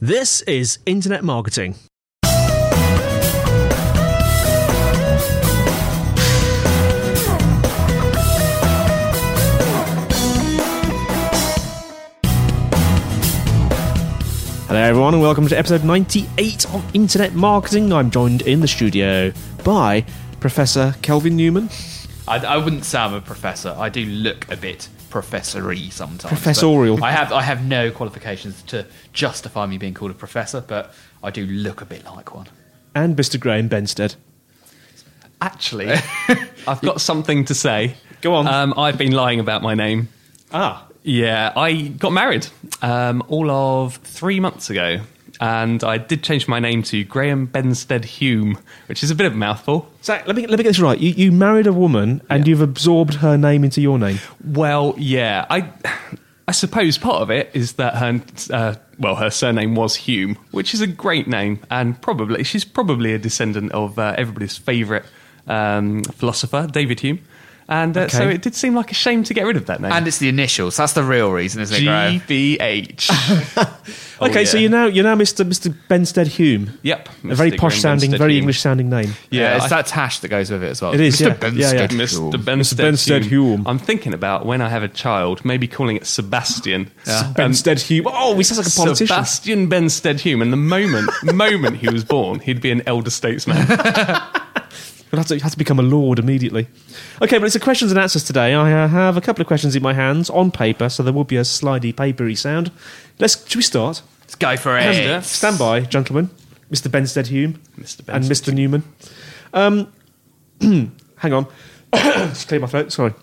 This is Internet Marketing. Hello, everyone, and welcome to episode 98 of Internet Marketing. I'm joined in the studio by Professor Kelvin Newman. I, I wouldn't say I'm a professor. I do look a bit professory sometimes. Professorial. I have I have no qualifications to justify me being called a professor, but I do look a bit like one. and Mr. Graeme Benstead. Actually, I've got something to say. Go on. Um, I've been lying about my name. Ah, Yeah, I got married um, all of three months ago, and I did change my name to Graeme Benstead Hume, which is a bit of a mouthful. Zach, let me, let me get this right. You, you married a woman and Yeah. you've absorbed her name into your name. Well, yeah, I, I suppose part of it is that her, uh, well, her surname was Hume, which is a great name, and probably she's probably a descendant of uh, everybody's favourite um, philosopher, David Hume. And uh, so it did seem like a shame to get rid of that name. And it's the initials. That's the real reason, isn't it, Graeme? GBH. Oh, okay, so you're now you're now Mr. Mr. Benstead Hume. Yep. A very Mr. posh Graeme sounding, Benstead very Hume. English sounding name. Yeah, it's I- that tash that goes with it as well. It is, Mr. yeah. Benstead Yeah, yeah. Mr. Hume. Benstead, Benstead Hume. I'm thinking about when I have a child, maybe calling it Sebastian. Um, Benstead Hume. Oh, he sounds like a politician. Sebastian Benstead Hume. And the moment, moment he was born, he'd be an elder statesman. He'll have to, have to become a lord immediately. Okay, but it's a questions and answers today. I uh, have a couple of questions in my hands on paper, so there will be a slidey, papery sound. Let's. Should we start? Let's go for it. Stand by, gentlemen. Mr. Benstead Hume Mr. Ben, and Benstead Mr. Newman. Um, hang on. Just clear my throat. Sorry.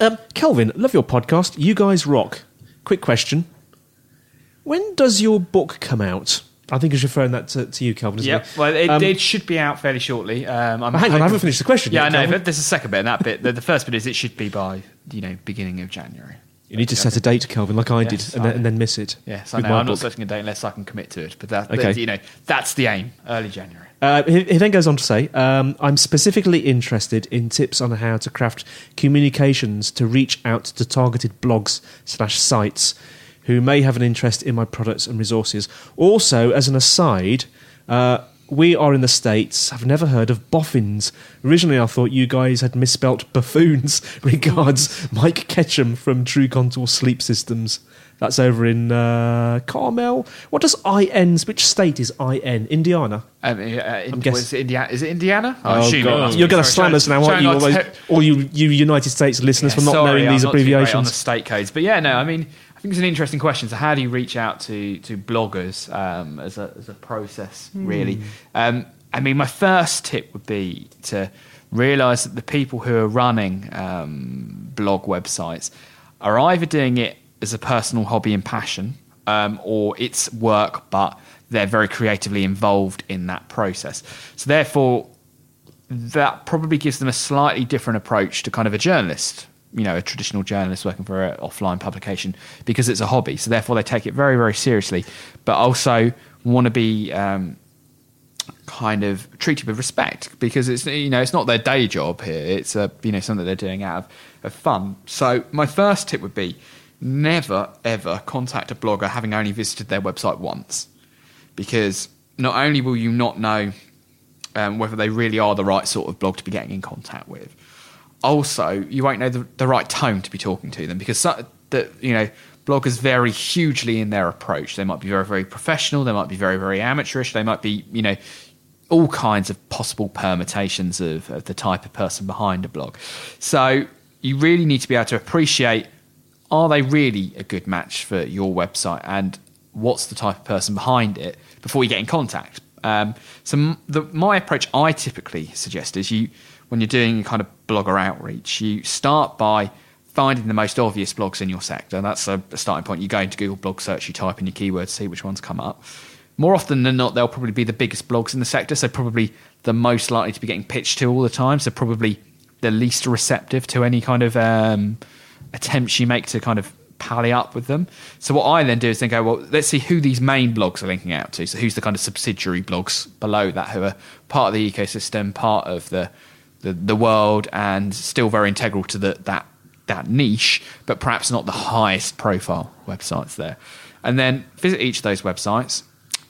Um, Kelvin, love your podcast. You guys rock. Quick question. When does your book come out? I think he's referring that to, to you, Kelvin. Isn't Yep. it? Well, it, Um, it should be out fairly shortly. Um, I'm hang on, I hoping- haven't finished the question Yeah, yet, I know, Kelvin. but there's a second bit. And that bit, the, the first bit is it should be by you know beginning of January. You need to set a date, Kelvin, like I Yes, did, and I then, and then miss it. Yes, I know. I'm not setting a date unless I can commit to it. But that, Okay. that- you know, that's the aim. Early January. Uh, he, he then goes on to say, um, I'm specifically interested in tips on how to craft communications to reach out to targeted blogs slash sites who may have an interest in my products and resources. Also, as an aside, uh, we are in the States. I've never heard of boffins. Originally, I thought you guys had misspelt buffoons. Regards, Mike Ketchum from True Contour Sleep Systems. That's over in uh, Carmel. What does IN? Which state is IN? Indiana. Um, uh, in, guess- was it Indiana? Is it Indiana? Oh, assuming God. You're going to slam us now, aren't you? All, those, all you, you United States listeners Yeah, for not sorry, knowing I'm these not too great abbreviations. on the state codes. But yeah, no, I mean, I think it's an interesting question. So, how do you reach out to to bloggers um, as a as a process? Really, um, I mean, my first tip would be to realise that the people who are running um, blog websites are either doing it as a personal hobby and passion, um, or it's work, but they're very creatively involved in that process. So, therefore, that probably gives them a slightly different approach to kind of a journalist, you know, a traditional journalist working for an offline publication because it's a hobby. So therefore, they take it very, very seriously, but also want to be um, kind of treated with respect because it's you know it's not their day job here. It's a you know something they're doing out of, of fun. So my first tip would be never ever contact a blogger having only visited their website once because not only will you not know um, whether they really are the right sort of blog to be getting in contact with. Also, you won't know the, the right tone to be talking to them because so, that you know bloggers vary hugely in their approach. They might be very, very professional. They might be very, very amateurish. They might be, you know, all kinds of possible permutations of, of the type of person behind a blog. So you really need to be able to appreciate are they really a good match for your website and what's the type of person behind it before you get in contact. Um, so the, my approach I typically suggest is you when you're doing kind of blogger outreach, you start by finding the most obvious blogs in your sector. That's a, a starting point. You go into Google blog search, you type in your keywords, see which ones come up. More often than not, they'll probably be the biggest blogs in the sector, so probably the most likely to be getting pitched to all the time. So probably the least receptive to any kind of um, attempts you make to kind of pally up with them. So what I then do is then go, well, let's see who these main blogs are linking out to. So who's the kind of subsidiary blogs below that who are part of the ecosystem, part of the the, the world, and still very integral to the, that that niche, but perhaps not the highest profile websites there. And then visit each of those websites.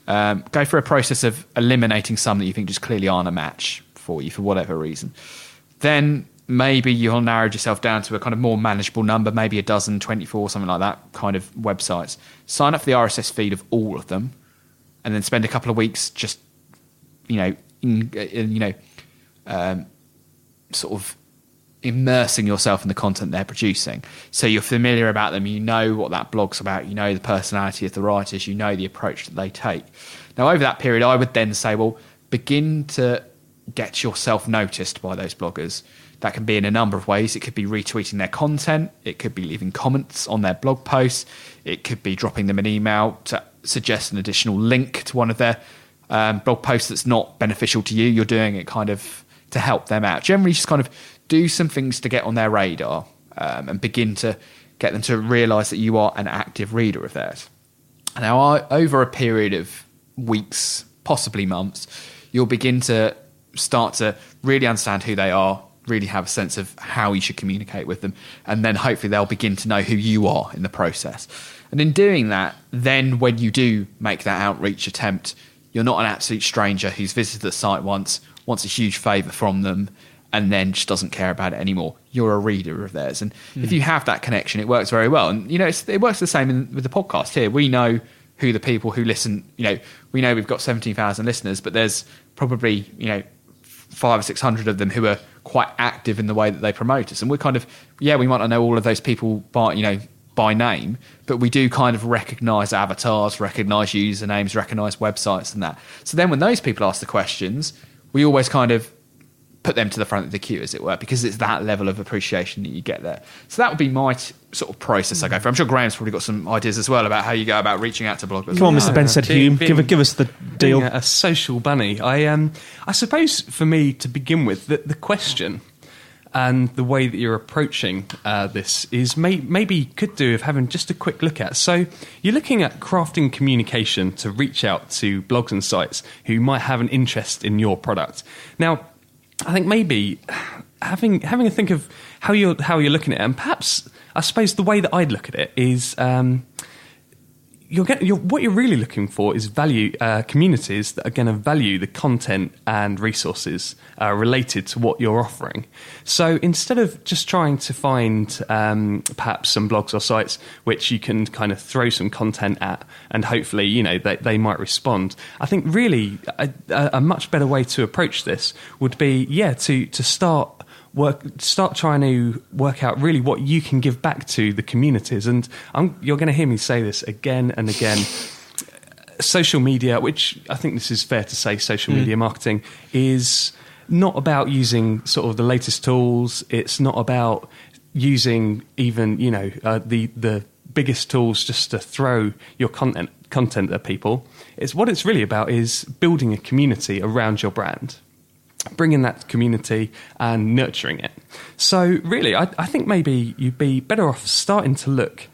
Um, go through a process of eliminating some that you think just clearly aren't a match for you for whatever reason. Then maybe you'll narrow yourself down to a kind of more manageable number, maybe a dozen, 24, something like that kind of websites. Sign up for the RSS feed of all of them, and then spend a couple of weeks just, you know, in, you know, um, sort of immersing yourself in the content they're producing. So you're familiar about them, you know what that blog's about, you know the personality of the writers, you know the approach that they take. Now, over that period, I would then say, well, begin to get yourself noticed by those bloggers. That can be in a number of ways. It could be retweeting their content, it could be leaving comments on their blog posts, it could be dropping them an email to suggest an additional link to one of their um, blog posts that's not beneficial to you. You're doing it kind of to help them out. Generally, just kind of do some things to get on their radar um, and begin to get them to realize that you are an active reader of theirs. Now, I, over a period of weeks, possibly months, you'll begin to start to really understand who they are, really have a sense of how you should communicate with them, and then hopefully they'll begin to know who you are in the process. And in doing that, then when you do make that outreach attempt, you're not an absolute stranger who's visited the site once, wants a huge favour from them, and then just doesn't care about it anymore. You're a reader of theirs, and mm. if you have that connection, it works very well. And you know, it works the same in, with the podcast here. We know who the people who listen. You know, we know we've got seventeen thousand listeners, but there's probably you know five or six hundred of them who are quite active in the way that they promote us. And we're kind of yeah, we might not know all of those people by you know by name, but we do kind of recognize avatars, recognize usernames, recognize websites and that. So then when those people ask the questions, we always kind of put them to the front of the queue, as it were, because it's that level of appreciation that you get there. So that would be my t- sort of process I go for. I'm sure Graeme's probably got some ideas as well about how you go about reaching out to bloggers. Come on, Mr. Benstead Hume, give, give us the deal. A, a social bunny. I um, I suppose for me to begin with, the, the question and the way that you're approaching uh, this is may, maybe could do with having just a quick look at. So you're looking at crafting communication to reach out to blogs and sites who might have an interest in your product. Now, I think maybe having having a think of how you're how you're looking at it, and perhaps I suppose the way that I'd look at it is. Um, you're, getting, you're, what you're really looking for is value uh, communities that are going to value the content and resources uh, related to what you're offering. So instead of just trying to find um, perhaps some blogs or sites which you can kind of throw some content at and hopefully you know they, they might respond, I think really a, a much better way to approach this would be yeah to to start work start trying to work out really what you can give back to the communities. And I'm, you're going to hear me say this again and again. Social media which i think this is fair to say social mm. media marketing is not about using sort of the latest tools. It's not about using even you know uh, the the biggest tools just to throw your content content at people. It's what it's really about is building a community around your brand bringing that community and nurturing it. So, really, I, I, think maybe you'd be better off starting to look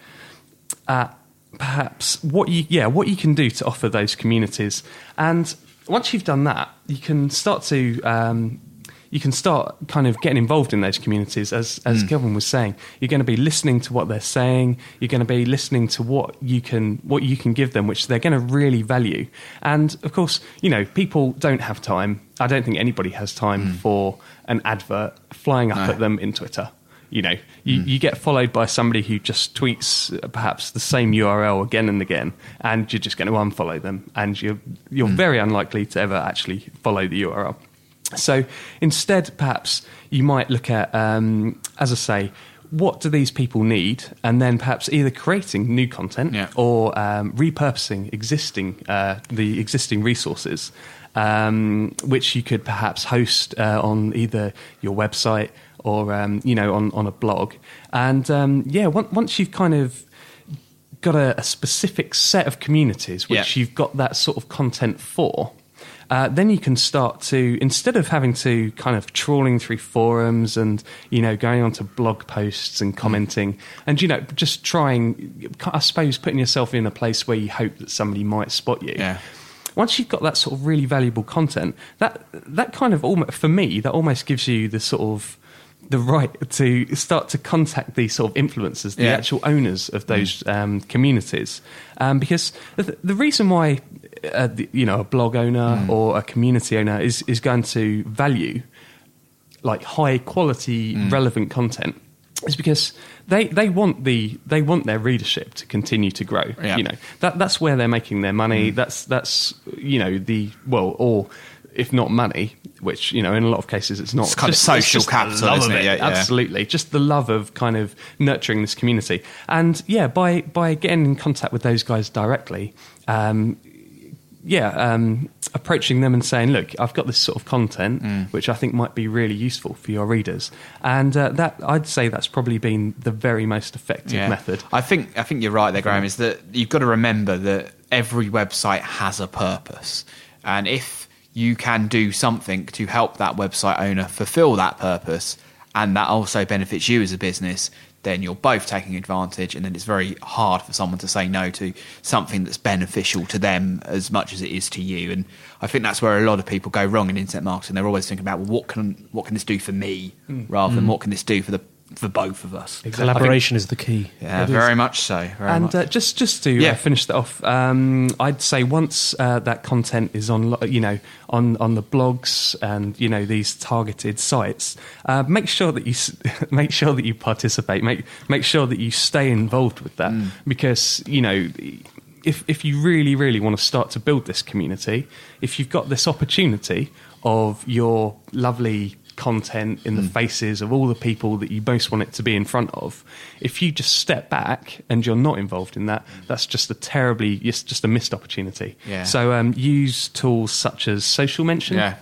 at perhaps what you, yeah, what you can do to offer those communities. And once you've done that, you can start to um, you can start kind of getting involved in those communities. As as mm. Kelvin was saying, you're going to be listening to what they're saying. You're going to be listening to what you can what you can give them, which they're going to really value. And of course, you know, people don't have time. I don't think anybody has time mm. for an advert flying up no. at them in Twitter. you know, you, you get followed by somebody who just tweets uh, perhaps the same URL again and again, and you're just going to unfollow them, and you're you're very unlikely to ever actually follow the URL. So instead, perhaps you might look at, um, as I say, what do these people need, and then perhaps either creating new content Yeah. or um, repurposing existing uh, the existing resources, um, which you could perhaps host uh, on either your website or um, you know on on a blog. And um, yeah, on- once you've kind of got a, a specific set of communities which Yeah. you've got that sort of content for. Uh, then you can start to instead of having to kind of trawling through forums and you know going onto blog posts and commenting and you know just trying I suppose putting yourself in a place where you hope that somebody might spot you Yeah. once you've got that sort of really valuable content, that that kind of almost for me that almost gives you the sort of the right to start to contact these sort of influencers, the Yeah. actual owners of those um, communities, um, because the, the reason why uh, the, you know a blog owner or a community owner is is going to value like high quality Mm. relevant content is because they, they want the they want their readership to continue to grow Yeah. you know that that's where they're making their money that's that's you know the well or if not money which you know in a lot of cases it's not It's kind of social capital, isn't of it? Yeah, yeah. absolutely just the love of kind of nurturing this community and yeah by by getting in contact with those guys directly um, yeah, um, approaching them and saying, "Look, I've got this sort of content Mm. which I think might be really useful for your readers," and uh, that I'd say that's probably been the very most effective method. I think I think you're right there, Graeme. Is that you've got to remember that every website has a purpose, and if you can do something to help that website owner fulfill that purpose, and that also benefits you as a business, then you're both taking advantage, and then it's very hard for someone to say no to something that's beneficial to them as much as it is to you. And I think that's where a lot of people go wrong in internet marketing. They're always thinking about well, what can what can this do for me, hmm. rather than hmm. what can this do for the for both of us. Collaboration is the key. Yeah, very much so. Very and much. uh, just just to Yeah. uh, finish that off, um, I'd say once uh, that content is on, you know, on on the blogs and you know these targeted sites, uh, make sure that you make sure that you participate. Make make sure that you stay involved with that because you know. If, if you really, really want to start to build this community, if you've got this opportunity of your lovely content in the faces of all the people that you most want it to be in front of. If you just step back and you're not involved in that, that's just a terribly, it's just a missed opportunity. Yeah. So um, use tools such as Social Mention. Yeah.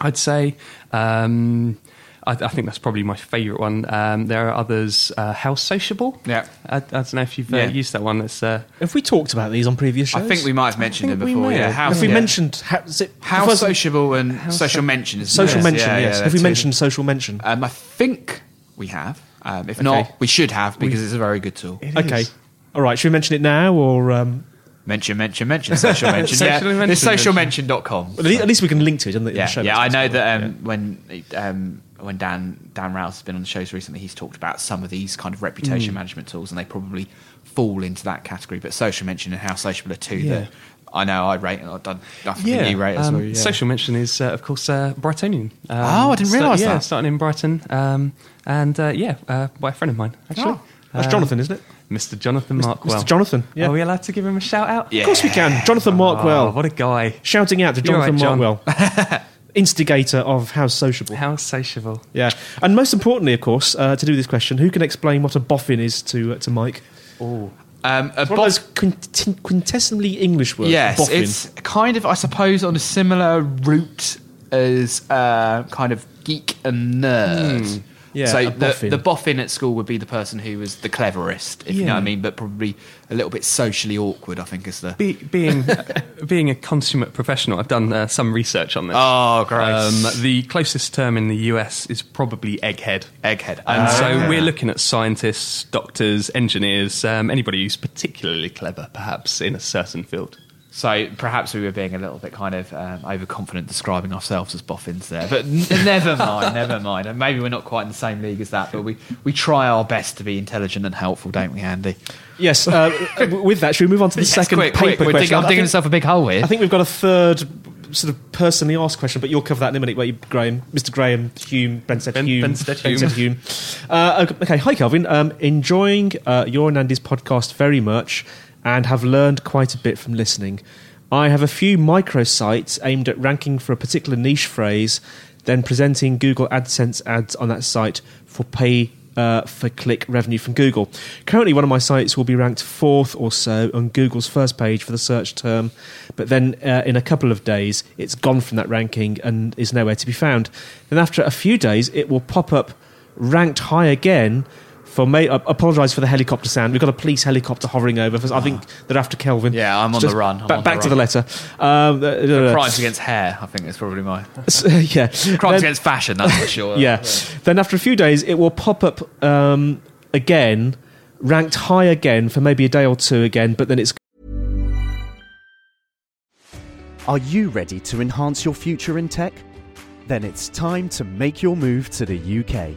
I'd say. Um, I, I think that's probably my favourite one. Um, there are others. Uh, How Sociable. Yeah. I, I don't know if you've uh, Yeah. used that one. It's uh, Have we talked about these on previous shows? I think we might have mentioned it think we before. may Yeah, have. how, Have we yeah. mentioned how, is it, how the first- sociable and How social so- mention? Is social yes, mention? yeah, yes. yeah, have we they're mentioned social mention? Um, I think we have. Um, if Okay. not, we should have because it's a very good tool. it okay. is. All right. Should we mention it now or? Um, Mention, mention, mention. Social mention. yeah, Socially mention, it's socialmention.com. at least- at least we can link to it in the, in the Yeah, show yeah. I know that um, when um, when Dan Dan Rouse has been on the shows recently, he's talked about some of these kind of reputation Mm. management tools, and they probably fall into that category. But social mention and how sociable are two Yeah. that I know I rate, and I've done. I think Yeah, you rate as um, well. Yeah. Social mention is, uh, of course, uh, Brightonian. Um, Oh, I didn't sta- realise yeah, that. starting in Brighton, um, and uh, yeah, uh, by a friend of mine actually. Oh. That's Um, Jonathan, isn't it? Mr. Jonathan Markwell. Mr. Jonathan. Yeah. Are we allowed to give him a shout out? Yeah. Of course we can. Jonathan Markwell. Oh, what a guy! shouting out to You're Jonathan right, John. Markwell, instigator of How Sociable. How sociable. Yeah, and most importantly, of course, uh, to do this question, who can explain what a boffin is to uh, to Mike? Oh, um, a It's one boff- of those quint- quintessentially English words. Yes, boffin. it's kind of, I suppose, on a similar route as uh, kind of geek and nerd. Yeah, so a the, boffin. the boffin at school would be the person who was the cleverest, if you know what I mean, but probably a little bit socially awkward. I think is the. Be, being being a consummate professional, I've done uh, some research on this. Oh, great! Um, the closest term in the US is probably egghead. Egghead. And so Ah. we're looking at scientists, doctors, engineers, um, anybody who's particularly clever, perhaps in a certain field. So perhaps we were being a little bit kind of um, overconfident describing ourselves as boffins there, but n- never mind, never mind. And maybe we're not quite in the same league as that, but we, we try our best to be intelligent and helpful, don't we, Andy? yes. Uh, with that, should we move on to the second quick, paper quick. We're question? digging, I'm digging think- myself a big hole here. I think we've got a third sort of personally asked question, but you'll cover that in a minute. Where you, Graeme, Mr. Graeme Hume, Benstead Ben- Hume, Benstead Hume. Hume. Uh, okay, hi Kelvin. Um, enjoying uh, your and Andy's podcast very much, and have learned quite a bit from listening. I have a few microsites aimed at ranking for a particular niche phrase, then presenting Google AdSense ads on that site for pay uh, for click revenue from Google. Currently, one of my sites will be ranked fourth or so on Google's first page for the search term, but then uh, in a couple of days, it's gone from that ranking and is nowhere to be found. Then, after a few days, it will pop up ranked high again. For me, I apologise for the helicopter sound. We've got a police helicopter hovering over. I think they're after Kelvin. Yeah, I'm on Just the run. I'm ba- on back the to the run. letter. Um, uh, Crimes against hair, I think is probably my yeah. crimes Then- against fashion. That's for sure. yeah. Then after a few days, it will pop up um, again, ranked high again for maybe a day or two again, but then it's Are you ready to enhance your future in tech? Then it's time to make your move to the UK,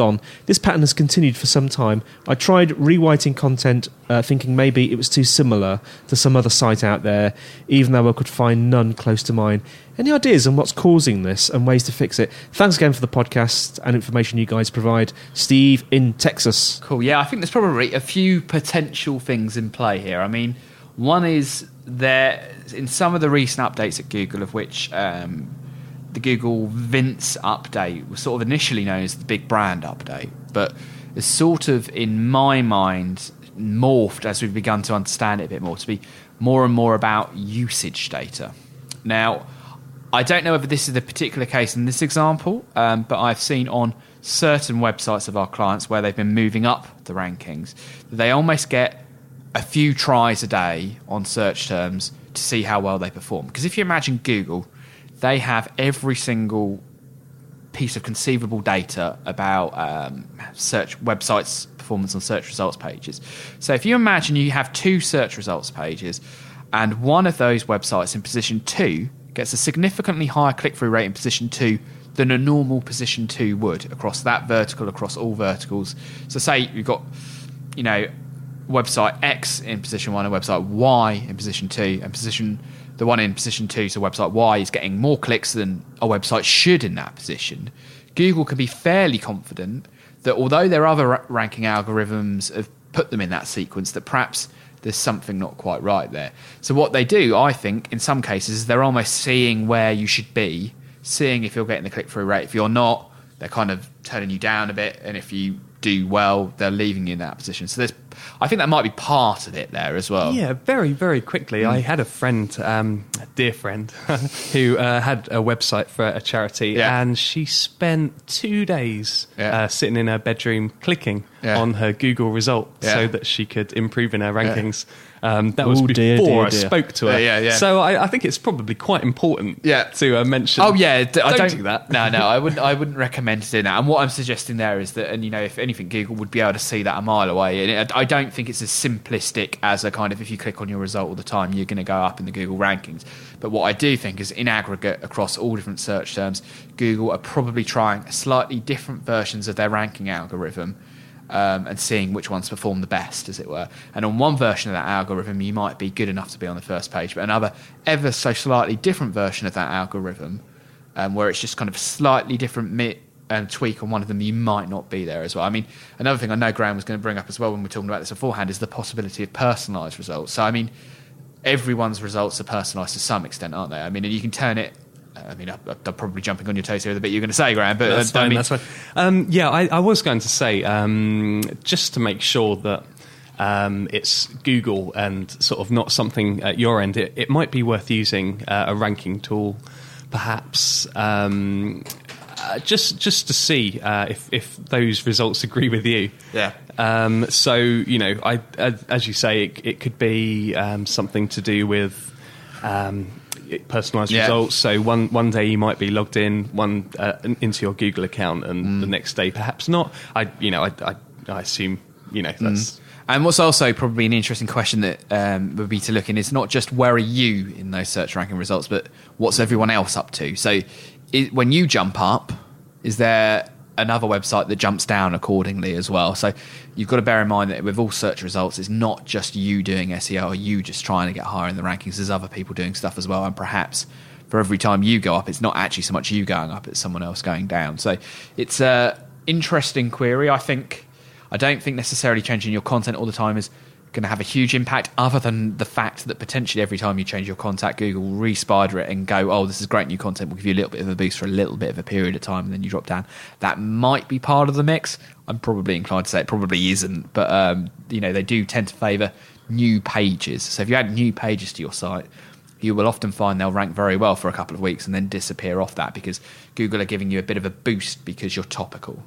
gone. This pattern has continued for some time. I tried rewriting content, uh, thinking maybe it was too similar to some other site out there, even though I could find none close to mine. Any ideas on what's causing this and ways to fix it? Thanks again for the podcast and information you guys provide. Steve in Texas. Cool. Yeah, I think there's probably a few potential things in play here. I mean, one is there in some of the recent updates at Google, of which um, the Google Vince update was sort of initially known as the big brand update, but it's sort of, in my mind, morphed as we've begun to understand it a bit more to be more and more about usage data. Now, I don't know whether this is the particular case in this example, um, but I've seen on certain websites of our clients where they've been moving up the rankings, they almost get a few tries a day on search terms to see how well they perform. Because if you imagine Google, they have every single piece of conceivable data about um, search websites performance on search results pages. So if you imagine you have two search results pages and one of those websites in position 2 gets a significantly higher click-through rate in position 2 than a normal position 2 would across that vertical across all verticals. So say you've got you know website X in position 1 and website Y in position 2 and position the one in position two, so website Y, is getting more clicks than a website should in that position, Google can be fairly confident that although their other ranking algorithms have put them in that sequence, that perhaps there's something not quite right there. So what they do, I think, in some cases, is they're almost seeing where you should be, seeing if you're getting the click through rate. If you're not, they're kind of turning you down a bit, and if you do well, they're leaving you in that position. So there's, I think that might be part of it there as well. Yeah, very, very quickly. I had a friend, um, a dear friend, who uh, had a website for a charity, Yeah. and she spent two days Yeah. uh, sitting in her bedroom clicking Yeah. on her Google result so that she could improve in her rankings. Um, that was Ooh, before dear, dear, I dear. spoke to her. Yeah, yeah, yeah. So I, I think it's probably quite important Yeah. to uh, mention. Oh yeah, d- I don't, don't do that. No, no, I wouldn't. I wouldn't recommend doing that. And what I'm suggesting there is that, and you know, if anything, Google would be able to see that a mile away. And it, I don't think it's as simplistic as a kind of if you click on your result all the time, you're going to go up in the Google rankings. But what I do think is, in aggregate across all different search terms, Google are probably trying slightly different versions of their ranking algorithm. Um, and seeing which ones perform the best, as it were. And on one version of that algorithm, you might be good enough to be on the first page, but another ever so slightly different version of that algorithm um, where it's just kind of slightly different mi- um, tweak on one of them, you might not be there as well. I mean, another thing I know Graeme was going to bring up as well when we're talking about this beforehand is the possibility of personalised results. So, I mean, everyone's results are personalised to some extent, aren't they? I mean, and you can turn it I mean, I, I'm probably jumping on your toes here with the bit you're going to say, Graeme. But That's uh, I mean- that's fine. Um, yeah, I, I was going to say um, just to make sure that um, it's Google and sort of not something at your end. It, it might be worth using uh, a ranking tool, perhaps. Um, uh, just just to see uh, if if those results agree with you. Yeah. Um, so you know, I, as as you say, it, it could be um, something to do with um, personalized Yeah. results. So one one day you might be logged in one uh, into your Google account, and the Mm. next day perhaps not. I you know I I, I assume you know that's. And what's also probably an interesting question that um, would be to look in is not just where are you in those search ranking results, but what's everyone else up to. So when you jump up, is there another website that jumps down accordingly as well? So you've got to bear in mind that with all search results, it's not just you doing SEO or you just trying to get higher in the rankings. There's other people doing stuff as well, and perhaps for every time you go up, it's not actually so much you going up; it's someone else going down. So it's a interesting query. I think. I don't think necessarily changing your content all the time is going to have a huge impact, other than the fact that potentially every time you change your contact, Google will re-spider it and go, "Oh, this is great new content. We'll give you a little bit of a boost for a little bit of a period of time, and then you drop down." That might be part of the mix. I'm probably inclined to say it probably isn't, but um, you know they do tend to favour new pages. So if you add new pages to your site, you will often find they'll rank very well for a couple of weeks and then disappear off that because Google are giving you a bit of a boost because you're topical.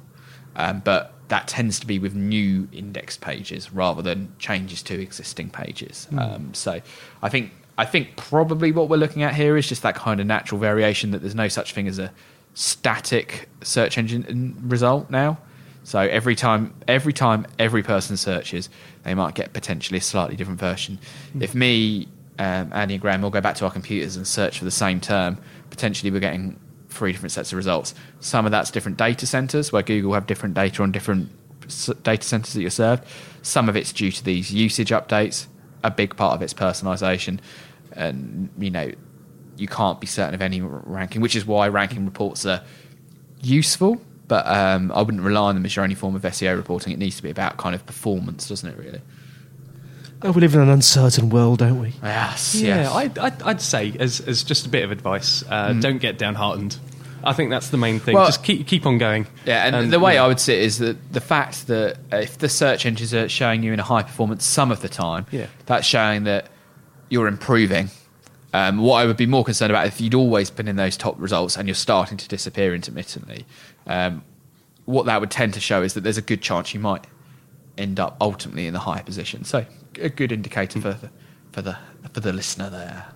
Um, but that tends to be with new index pages rather than changes to existing pages. Um, so I think I think probably what we're looking at here is just that kind of natural variation that there's no such thing as a static search engine result now. So every time, every time, every person searches, they might get potentially a slightly different version. If me, um, Andy, and Graeme all go back to our computers and search for the same term, potentially we're getting three different sets of results. Some of that's different data centers where Google have different data on different data centers that you're served. Some of it's due to these usage updates. A big part of it's personalization, and you know you can't be certain of any ranking, which is why ranking reports are useful. But um, I wouldn't rely on them as your only form of SEO reporting. It needs to be about kind of performance, doesn't it? Really? Oh, we live in an uncertain world, don't we? Yes. Yeah, yes. I'd, I'd, I'd say as as just a bit of advice, uh, Mm. don't get downhearted. I think that's the main thing. Well- just keep keep on going. Yeah, and, the way I would see it is that the fact that if the search engines are showing you in a high performance some of the time, Yeah. that's showing that you're improving. Um, what I would be more concerned about if you'd always been in those top results and you're starting to disappear intermittently, um, what that would tend to show is that there's a good chance you might end up ultimately in the higher position. So a good indicator for the, for the for the listener there.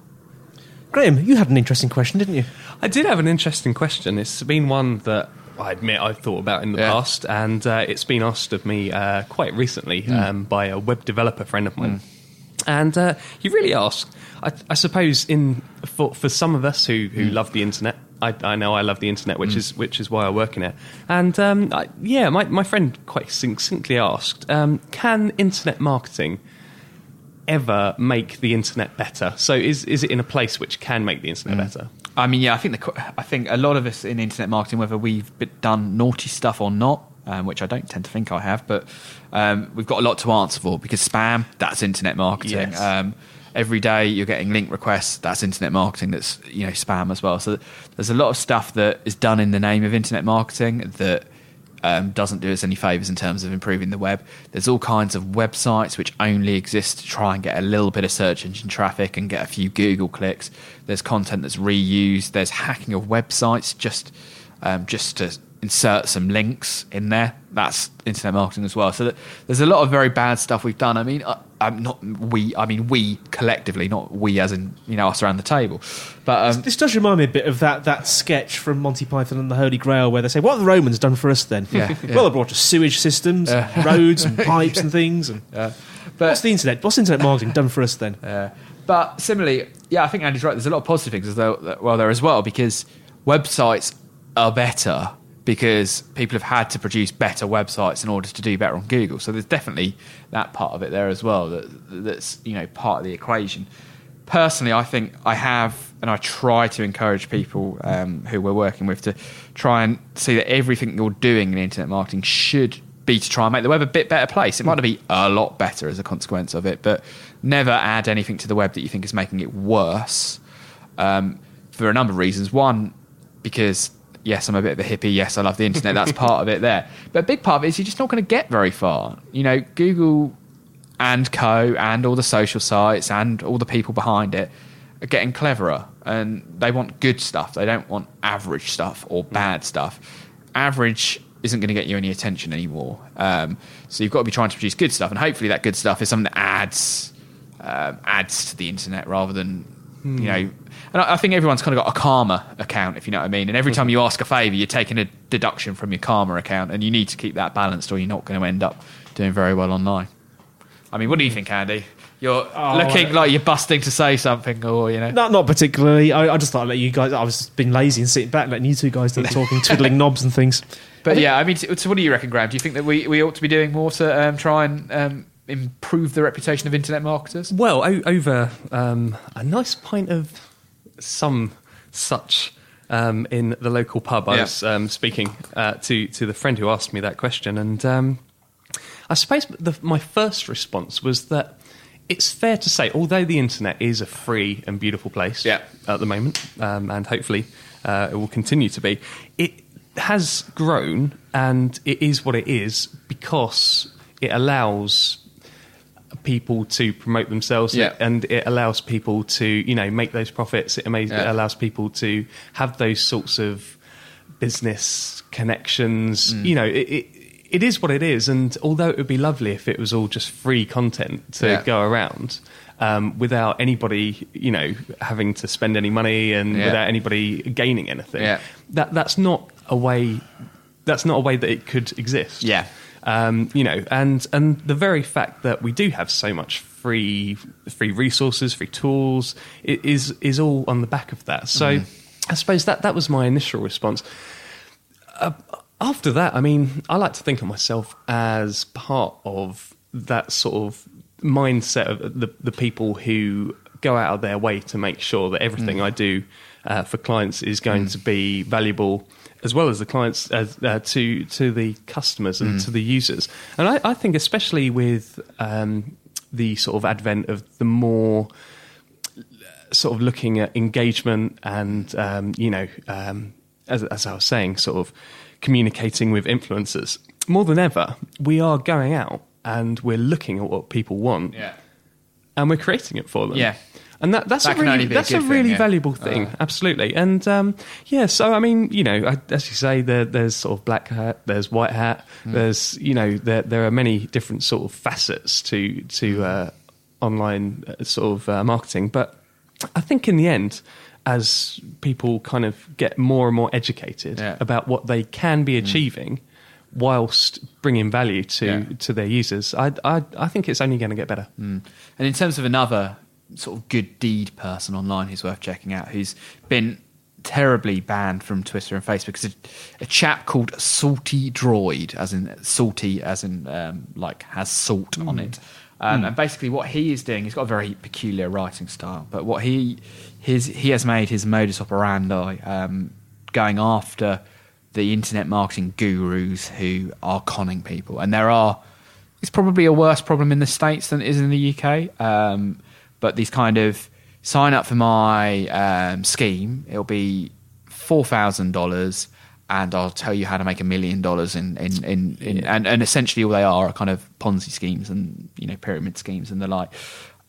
Graeme, you had an interesting question, didn't you? I did have an interesting question. It's been one that I admit I've thought about in the Yeah. past, and uh, it's been asked of me uh, quite recently Hmm. um, by a web developer friend of mine. And uh, he really asked, I, I suppose, in for, for some of us who, who love the internet, I, I know I love the internet, which is which is why I work in it. And um, I, yeah, my, my friend quite succinctly asked, um, can internet marketing ever make the internet better? So is is it in a place which can make the internet better? I mean, yeah, I think the, I think a lot of us in internet marketing, whether we've done naughty stuff or not, um, which I don't tend to think I have, but um, we've got a lot to answer for because spam, that's internet marketing. Yes. Um, every day you're getting link requests, that's internet marketing. That's you know spam as well. So there's a lot of stuff that is done in the name of internet marketing that um, doesn't do us any favors in terms of improving the web. There's all kinds of websites which only exist to try and get a little bit of search engine traffic and get a few Google clicks. There's content that's reused. There's hacking of websites just um, just to insert some links in there. That's internet marketing as well. So there's a lot of very bad stuff we've done. I mean, I, I'm not we. I mean, we collectively, not we as in you know us around the table. But um, This does remind me a bit of that, that sketch from Monty Python and the Holy Grail where they say, What have the Romans done for us then? Yeah, well, they brought us sewage systems, roads, and pipes and things. And but what's the internet? What's internet marketing done for us then? Uh, but similarly, yeah, I think Andy's right. There's a lot of positive things as though, well there as well because websites are better because people have had to produce better websites in order to do better on Google. So there's definitely that part of it there as well. That that's you know part of the equation. Personally, I think I have, and I try to encourage people um, who we're working with to try and see that everything you're doing in internet marketing should be to try and make the web a bit better place. It might not be a lot better as a consequence of it, but never add anything to the web that you think is making it worse. Um, for a number of reasons. One, because yes, I'm a bit of a hippie. Yes, I love the internet. That's part of it there. But a big part of it is you're just not going to get very far. You know, Google and Co. and all the social sites and all the people behind it are getting cleverer and they want good stuff. They don't want average stuff or bad stuff. Average isn't going to get you any attention anymore. Um, so you've got to be trying to produce good stuff, and hopefully that good stuff is something that adds um, adds to the internet rather than you know. And I, I think everyone's kind of got a karma account, if you know what I mean. And every time you ask a favour, you're taking a deduction from your karma account, and you need to keep that balanced, or you're not going to end up doing very well online. I mean, what do you think, Andy? You're Oh, looking I- like you're busting to say something, or you know. Not, not particularly. I, I just thought I'd let you guys. I was being lazy and sitting back, letting you two guys do the talking, twiddling knobs and things. But yeah, I mean, so so what do you reckon, Graeme? Do you think that we, we ought to be doing more to um, try and um, improve the reputation of internet marketers? Well, o- over um, a nice pint of some such um, in the local pub, I Yeah. was um, speaking uh, to to the friend who asked me that question, and um, I suppose the, my first response was that it's fair to say, although the internet is a free and beautiful place Yeah. at the moment, um, and hopefully uh, it will continue to be, it has grown and it is what it is because it allows people to promote themselves Yeah. and it allows people to you know make those profits it, ama- it allows people to have those sorts of business connections Mm. you know it, it, it is what it is and although it would be lovely if it was all just free content to Yeah. go around um, without anybody you know having to spend any money and Yeah. without anybody gaining anything Yeah. that that's not a way that's not a way that it could exist Yeah. Um, you know, and and the very fact that we do have so much free free resources, free tools, is is all on the back of that. So, I suppose that that was my initial response. Uh, after that, I mean, I like to think of myself as part of that sort of mindset of the the people who go out of their way to make sure that everything I do uh, for clients is going to be valuable, as well as the clients uh, uh, to to the customers and to the users. And I, I think, especially with um, the sort of advent of the more sort of looking at engagement and um, you know um, as, as I was saying sort of communicating with influencers more than ever we are going out and we're looking at what people want Yeah. and we're creating it for them Yeah. And that, that's That a really be a that's a good thing, really yeah. valuable thing Uh. absolutely and um, yeah so I mean you know I, as you say there, there's sort of black hat there's white hat Hmm. there's you know there there are many different sort of facets to Hmm. to uh, online uh, sort of uh, marketing but I think in the end, as people kind of get more and more educated Yeah. about what they can be achieving, whilst bringing value to Yeah. to their users, I I, I think it's only going to get better. And in terms of another sort of good deed person online who's worth checking out, who's been terribly banned from Twitter and Facebook, is a, a chap called Salty Droid, as in salty, as in um, like has salt on it. Um, And basically, what he is doing, he's got a very peculiar writing style. But what he his he has made his modus operandi um, going after the internet marketing gurus who are conning people, and there are it's probably a worse problem in the states than it is in the UK. Um, but these kind of sign up for my um, scheme, it'll be four thousand dollars, and I'll tell you how to make a million dollars in in, in, in and, and essentially all they are are kind of Ponzi schemes and you know pyramid schemes and the like.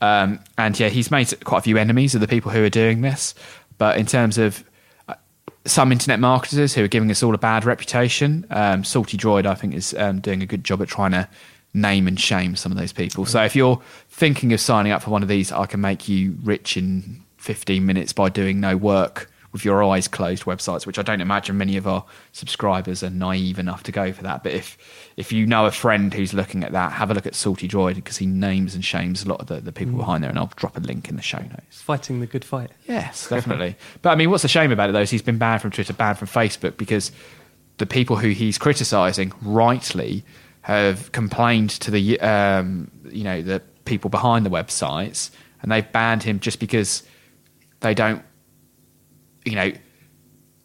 Um, and yeah, he's made quite a few enemies of the people who are doing this. But in terms of uh, some internet marketers who are giving us all a bad reputation. Um, Salty Droid, I think, is um, doing a good job at trying to name and shame some of those people. So if you're thinking of signing up for one of these, I can make you rich in 15 minutes by doing no work with your eyes closed websites, which I don't imagine many of our subscribers are naive enough to go for that. But if if you know a friend who's looking at that, have a look at Salty Droid because he names and shames a lot of the, the people mm. behind there, and I'll drop a link in the show notes. Fighting the good fight. Yes, definitely. but I mean, what's the shame about it though is he's been banned from Twitter, banned from Facebook because the people who he's criticising rightly have complained to the um, you know the people behind the websites, and they've banned him just because they don't you know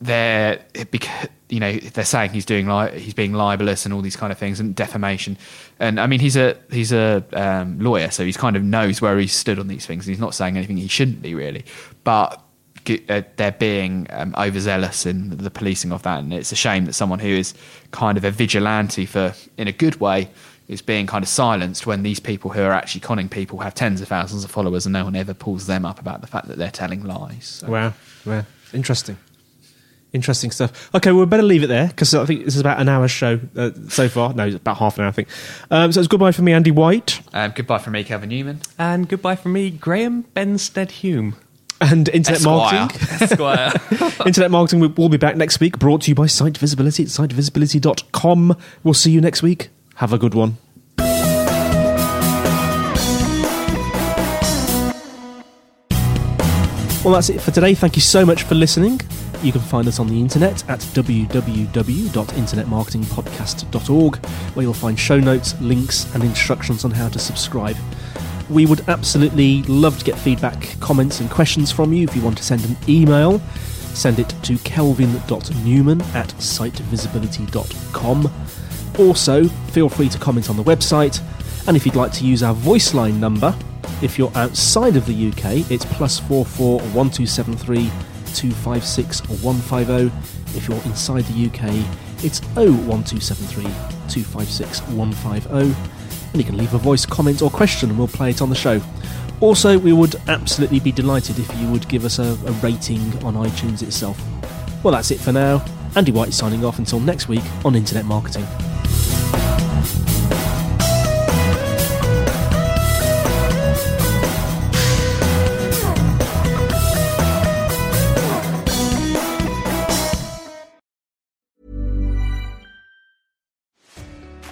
they're because you know they're saying he's doing li- he's being libelous and all these kind of things and defamation. And I mean he's a he's a um, lawyer so he's kind of knows where he stood on these things and he's not saying anything he shouldn't be really. But they're being um, overzealous in the policing of that, and it's a shame that someone who is kind of a vigilante for in a good way is being kind of silenced when these people who are actually conning people have tens of thousands of followers and no one ever pulls them up about the fact that they're telling lies. So- Wow. Wow. Interesting. Interesting stuff. Okay, we'd better leave it there because I think this is about an hour show uh, so far. No, it's about half an hour, I think. Um, so it's goodbye from me, Andy White, Um, goodbye from me, Kelvin Newman. And goodbye from me, Graeme Benstead Hume. And Internet Esquire. Marketing. Esquire. Internet Marketing we will be back next week, brought to you by Site Visibility at sitevisibility.com. We'll see you next week. Have a good one. Well, that's it for today. Thank you so much for listening. You can find us on the internet at www.internetmarketingpodcast.org, where you'll find show notes, links, and instructions on how to subscribe. We would absolutely love to get feedback, comments, and questions from you. If you want to send an email, send it to kelvin.newman at sitevisibility.com. Also, feel free to comment on the website, and if you'd like to use our voice line number, if you're outside of the UK, it's plus four four one two seven three two five six one five zero. If you're inside the UK, it's oh one two seven three two five six one five zero, and you can leave a voice comment or question, and we'll play it on the show. Also, we would absolutely be delighted if you would give us a, a rating on iTunes itself. Well, that's it for now. Andy White signing off until next week on Internet Marketing.